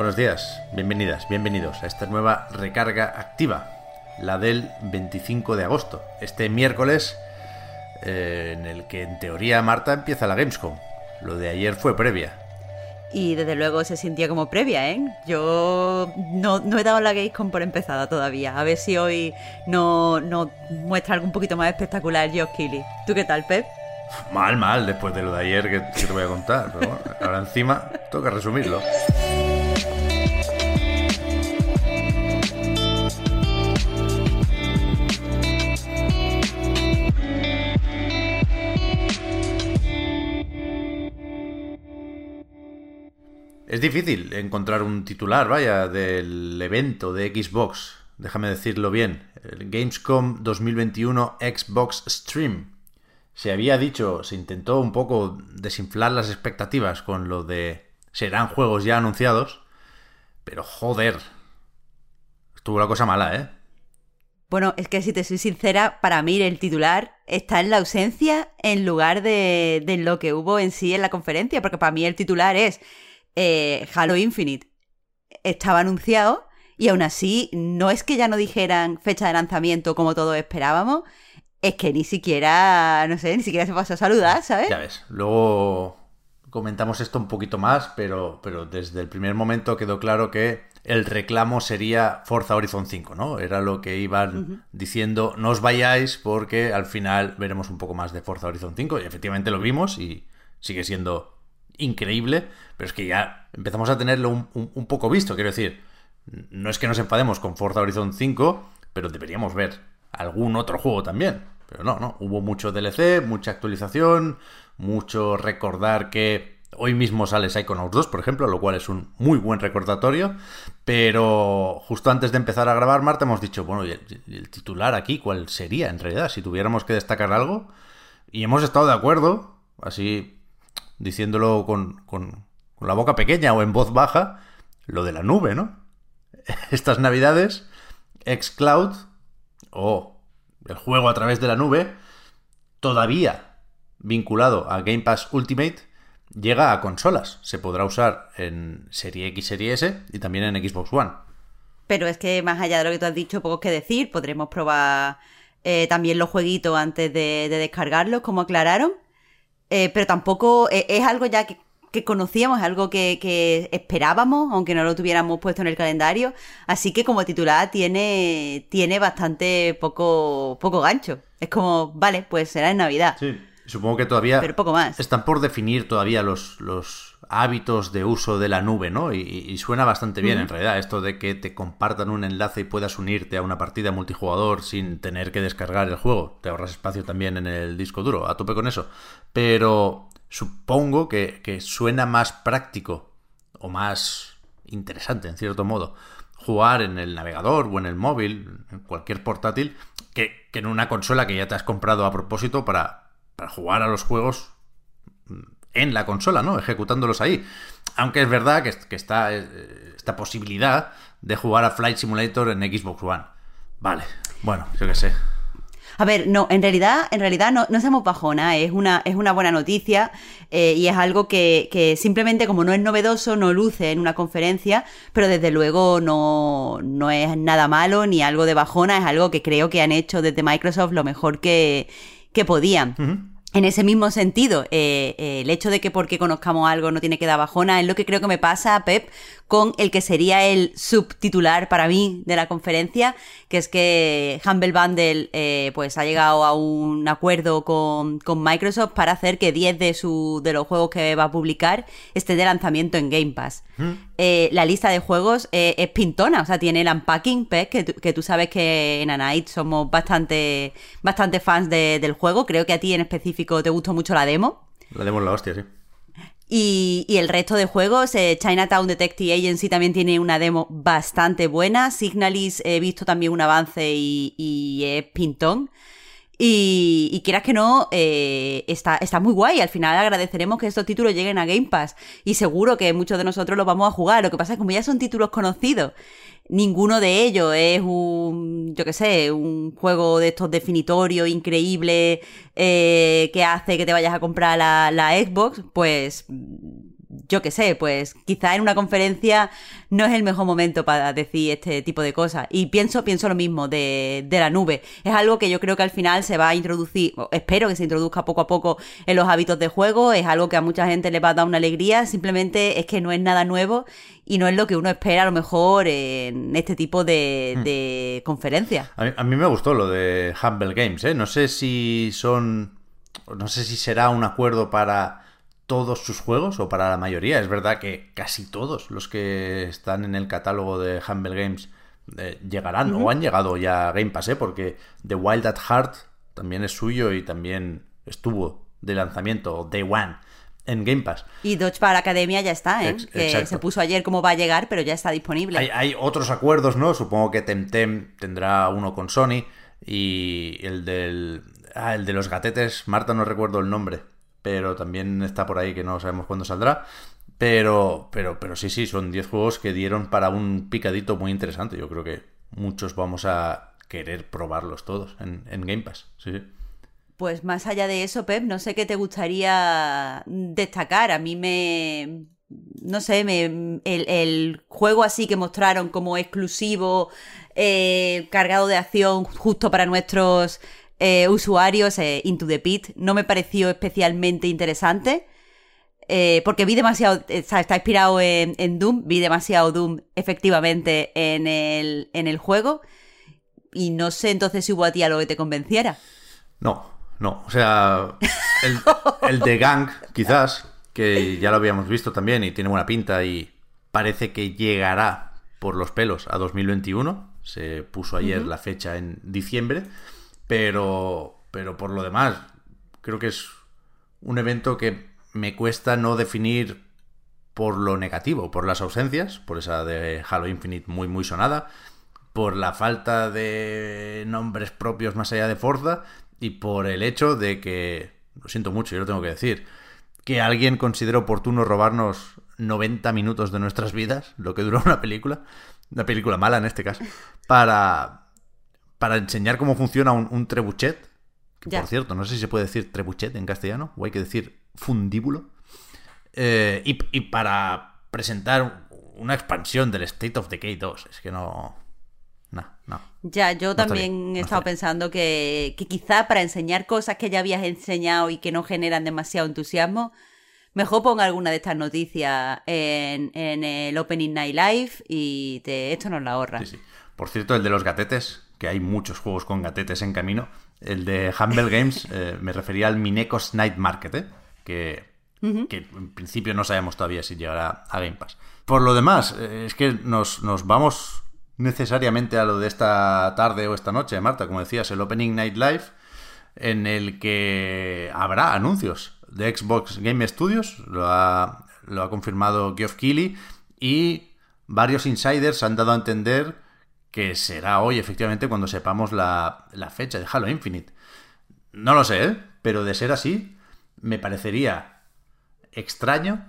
Buenos días, bienvenidas, bienvenidos a esta nueva recarga activa, la del 25 de agosto, este miércoles eh, en el que en teoría Marta empieza la Gamescom. Lo de ayer fue previa. Y desde luego se sentía como previa, ¿eh? Yo no, no he dado la Gamescom por empezada todavía. A ver si hoy no, no muestra algo un poquito más espectacular Josh Kelly. ¿Tú qué tal, Pep? Mal, mal, después de lo de ayer que, que te voy a contar. Pero bueno, ahora encima toca resumirlo. Es difícil encontrar un titular, vaya, del evento de Xbox. Déjame decirlo bien. El Gamescom 2021 Xbox Stream. Se había dicho, se intentó un poco desinflar las expectativas con lo de serán juegos ya anunciados. Pero joder. Estuvo la cosa mala, ¿eh? Bueno, es que si te soy sincera, para mí el titular está en la ausencia en lugar de, de lo que hubo en sí en la conferencia, porque para mí el titular es eh, Halo Infinite estaba anunciado y aún así no es que ya no dijeran fecha de lanzamiento como todos esperábamos, es que ni siquiera, no sé, ni siquiera se pasó a saludar, ¿sabes? Ya ves, luego comentamos esto un poquito más, pero, pero desde el primer momento quedó claro que el reclamo sería Forza Horizon 5, ¿no? Era lo que iban diciendo, no os vayáis porque al final veremos un poco más de Forza Horizon 5 y efectivamente lo vimos y sigue siendo increíble, pero es que ya empezamos a tenerlo un, poco visto, quiero decir, no es que nos enfademos con Forza Horizon 5, pero deberíamos ver algún otro juego también. Pero no, no, hubo mucho DLC, mucha actualización, mucho recordar que hoy mismo sale Psychonauts 2, por ejemplo, lo cual es un muy buen recordatorio, pero justo antes de empezar a grabar, Marta, hemos dicho, bueno, ¿y el, y el titular aquí cuál sería en realidad? Si tuviéramos que destacar algo, y hemos estado de acuerdo, así diciéndolo con, con- con la boca pequeña o en voz baja, lo de la nube, ¿no? Estas navidades, xCloud o el juego a través de la nube, todavía vinculado a Game Pass Ultimate, llega a consolas. Se podrá usar en Serie X, Serie S y también en Xbox One. Pero es que más allá de lo que tú has dicho, poco que decir. Podremos probar eh, también los jueguitos antes de, de descargarlos, como aclararon. Eh, pero tampoco eh, es algo ya que, que conocíamos, es algo que, que esperábamos, aunque no lo tuviéramos puesto en el calendario. Así que como titular tiene, tiene bastante poco, poco gancho. Es como, vale, pues será en Navidad. Sí. Supongo que todavía Pero poco más. están por definir todavía los, los hábitos de uso de la nube, ¿no? Y, y suena bastante bien en realidad esto de que te compartan un enlace y puedas unirte a una partida multijugador sin tener que descargar el juego. Te ahorras espacio también en el disco duro, a tope con eso. Pero supongo que, que suena más práctico o más interesante, en cierto modo, jugar en el navegador o en el móvil, en cualquier portátil, que, que en una consola que ya te has comprado a propósito para, para jugar a los juegos en la consola, ¿no? Ejecutándolos ahí. Aunque es verdad que, que está eh, esta posibilidad de jugar a Flight Simulator en Xbox One. Vale, bueno, yo qué sé. A ver, no, en realidad, en realidad no, no seamos bajona, es una, es una buena noticia eh, y es algo que, que simplemente como no es novedoso, no luce en una conferencia, pero desde luego no, no es nada malo ni algo de bajona, es algo que creo que han hecho desde Microsoft lo mejor que, que podían. En ese mismo sentido, eh, eh, el hecho de que porque conozcamos algo no tiene que dar bajona es lo que creo que me pasa Pep con el que sería el subtitular para mí de la conferencia, que es que Humble Bundle eh, pues ha llegado a un acuerdo con, con Microsoft para hacer que 10 de, su, de los juegos que va a publicar estén de lanzamiento en Game Pass. Eh, la lista de juegos eh, es pintona, o sea, tiene el unpacking, que, tú- que tú sabes que en Anite somos bastante, bastante fans de- del juego. Creo que a ti en específico te gustó mucho la demo. La demo la hostia, sí. Y, el resto de juegos, eh, Chinatown Detective Agency también tiene una demo bastante buena. Signalis he visto también un avance y, es pintón. Y, quieras que no, eh, está, está muy guay. Al final agradeceremos que estos títulos lleguen a Game Pass. Y seguro que muchos de nosotros los vamos a jugar. Lo que pasa es que como ya son títulos conocidos ninguno de ellos es un, yo qué sé, un juego de estos definitorios increíble eh, que hace que te vayas a comprar la Xbox, pues yo qué sé, pues quizá en una conferencia no es el mejor momento para decir este tipo de cosas. Y pienso, pienso lo mismo de, de, la nube. Es algo que yo creo que al final se va a introducir, espero que se introduzca poco a poco en los hábitos de juego. Es algo que a mucha gente le va a dar una alegría. Simplemente es que no es nada nuevo y no es lo que uno espera a lo mejor en este tipo de, hmm. de conferencias. A mí, me gustó lo de Humble Games, ¿eh? No sé si son... No sé si será un acuerdo para todos sus juegos o para la mayoría. Es verdad que casi todos los que están en el catálogo de Humble Games eh, llegarán o han llegado ya a Game Pass, ¿eh? porque The Wild at Heart también es suyo y también estuvo de lanzamiento Day One en Game Pass. Y Dodgeball Academia ya está, ¿eh? que se puso ayer cómo va a llegar, pero ya está disponible. Hay, otros acuerdos, ¿no? Supongo que Temtem tendrá uno con Sony y el del... Ah, el de los gatetes, Marta no recuerdo el nombre pero también está por ahí que no sabemos cuándo saldrá. Pero, pero, pero sí, sí, son 10 juegos que dieron para un picadito muy interesante. Yo creo que muchos vamos a querer probarlos todos en, Game Pass. Sí, Pues más allá de eso, Pep, no sé qué te gustaría destacar. A mí me. No sé, me, el, juego así que mostraron como exclusivo, eh, cargado de acción, justo para nuestros eh, usuarios, eh, Into the Pit, no me pareció especialmente interesante. Eh, porque vi demasiado, está inspirado en, Doom, vi demasiado Doom efectivamente en el, en el juego. Y no sé entonces si hubo a ti algo que te convenciera. No, no. O sea, el, el de Gang, quizás, que ya lo habíamos visto también y tiene buena pinta y parece que llegará por los pelos a 2021. Se puso ayer la fecha en diciembre. Pero, pero por lo demás, creo que es un evento que me cuesta no definir por lo negativo, por las ausencias, por esa de Halo Infinite muy muy sonada, por la falta de nombres propios más allá de Forza y por el hecho de que, lo siento mucho, yo lo tengo que decir, que alguien considere oportuno robarnos 90 minutos de nuestras vidas, lo que duró una película, una película mala en este caso, para, para enseñar cómo funciona un, trebuchet. Que por cierto, no sé si se puede decir trebuchet en castellano o hay que decir fundíbulo. Eh, y, para presentar una expansión del State of Decay 2. Es que no. No, no. Ya, yo también he estado pensando que, quizá para enseñar cosas que ya habías enseñado y que no generan demasiado entusiasmo, mejor ponga alguna de estas noticias en, el Opening Night Live y te, esto nos la ahorra. Sí, sí. Por cierto, el de los gatetes, que hay muchos juegos con gatetes en camino. El de Humble Games eh, me refería al Minecos Night Market, ¿eh? que, en principio no sabemos todavía si llegará a Game Pass. Por lo demás, eh, es que nos, vamos necesariamente a lo de esta tarde o esta noche, Marta, como decías, el Opening Night Live, en el que habrá anuncios de Xbox Game Studios, lo ha, lo ha confirmado Geoff Keighley, y varios insiders han dado a entender que será hoy efectivamente cuando sepamos la, fecha de Halo Infinite. No lo sé, ¿eh? pero de ser así, me parecería extraño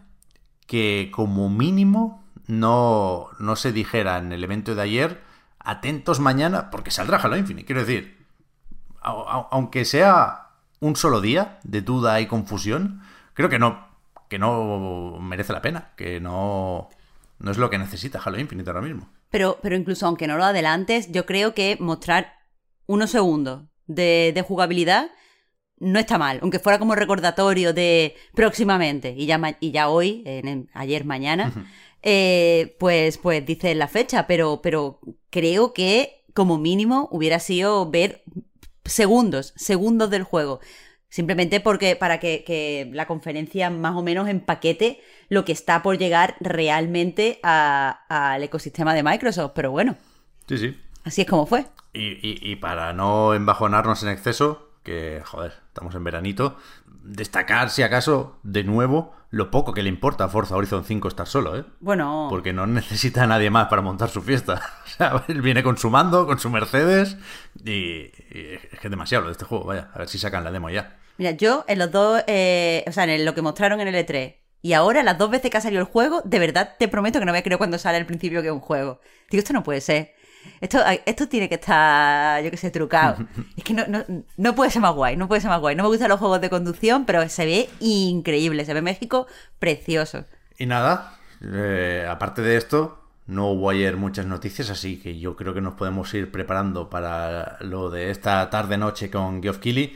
que como mínimo no, no se dijera en el evento de ayer, atentos mañana, porque saldrá Halo Infinite. Quiero decir, aunque sea un solo día de duda y confusión, creo que no, que no merece la pena, que no, no es lo que necesita Halo Infinite ahora mismo. Pero, pero incluso aunque no lo adelantes, yo creo que mostrar unos segundos de, jugabilidad no está mal, aunque fuera como recordatorio de próximamente y ya, y ya hoy, en, ayer, mañana, eh, pues, pues dice la fecha, pero, pero creo que como mínimo hubiera sido ver segundos, segundos del juego. Simplemente porque para que, la conferencia más o menos empaquete lo que está por llegar realmente al ecosistema de Microsoft. Pero bueno. Sí, sí. Así es como fue. Y, para no embajonarnos en exceso, que, joder, estamos en veranito. Destacar, si acaso, de nuevo, lo poco que le importa a Forza Horizon 5 estar solo, ¿eh? Bueno. Porque no necesita a nadie más para montar su fiesta. O sea, él viene con su mando, con su Mercedes, y, y es que es demasiado lo de este juego, vaya. A ver si sacan la demo ya. Mira, yo en los dos, eh, o sea, en lo que mostraron en el E3 y ahora las dos veces que ha salido el juego, de verdad te prometo que no me creo cuando sale al principio que es un juego. Digo, esto no puede ser. Esto, esto tiene que estar, yo que sé, trucado. es que no, no, no, puede ser más guay, no puede ser más guay. No me gustan los juegos de conducción, pero se ve increíble. Se ve México precioso. Y nada, eh, aparte de esto, no hubo ayer muchas noticias, así que yo creo que nos podemos ir preparando para lo de esta tarde-noche con Geoff Keighley,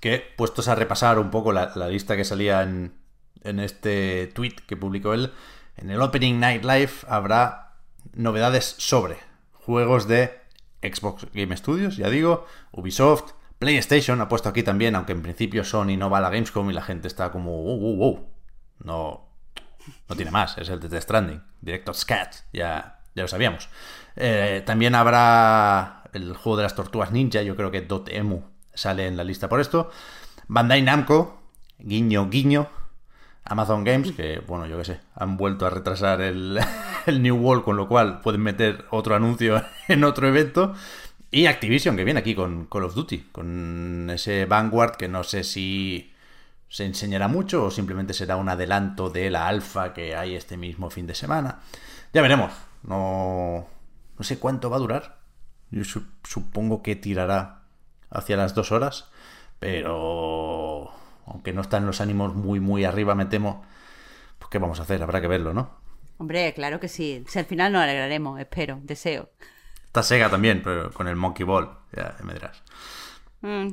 que puestos a repasar un poco la, lista que salía en, este tweet que publicó él, en el Opening Night Live habrá novedades sobre juegos de Xbox Game Studios, ya digo, Ubisoft, PlayStation ha puesto aquí también, aunque en principio Sony no va a la Gamescom y la gente está como. No, no tiene más, es el de The Stranding, Director Scat, ya, ya lo sabíamos. Eh, también habrá el juego de las tortugas ninja, yo creo que Dotemu sale en la lista por esto. Bandai Namco, guiño, guiño. Amazon Games, que bueno, yo qué sé, han vuelto a retrasar el, el New World, con lo cual pueden meter otro anuncio en otro evento. Y Activision, que viene aquí con Call of Duty, con ese Vanguard que no sé si se enseñará mucho o simplemente será un adelanto de la alfa que hay este mismo fin de semana. Ya veremos. No, no sé cuánto va a durar. Yo su supongo que tirará hacia las dos horas. Pero aunque no están los ánimos muy, muy arriba, me temo. Pues qué vamos a hacer, habrá que verlo, ¿no? Hombre, claro que sí. Si al final nos alegraremos, espero, deseo. Está Sega también, pero con el Monkey Ball, ya me dirás. Mm.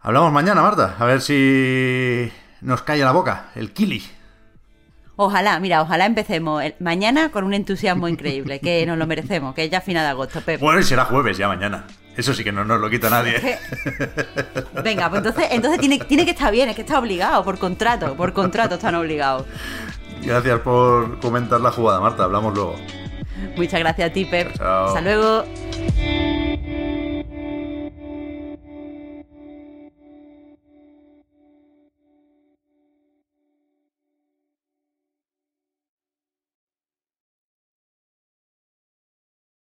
Hablamos mañana, Marta, a ver si nos cae la boca el Kili. Ojalá, mira, ojalá empecemos el, mañana con un entusiasmo increíble, que nos lo merecemos, que es ya final de agosto, Pep. Bueno, y será jueves ya mañana. Eso sí que no nos lo quita nadie. Venga, pues entonces, entonces tiene, tiene que estar bien, es que está obligado, por contrato, por contrato están obligados. Gracias por comentar la jugada, Marta. Hablamos luego. Muchas gracias a ti, Pep. Chao. Hasta luego.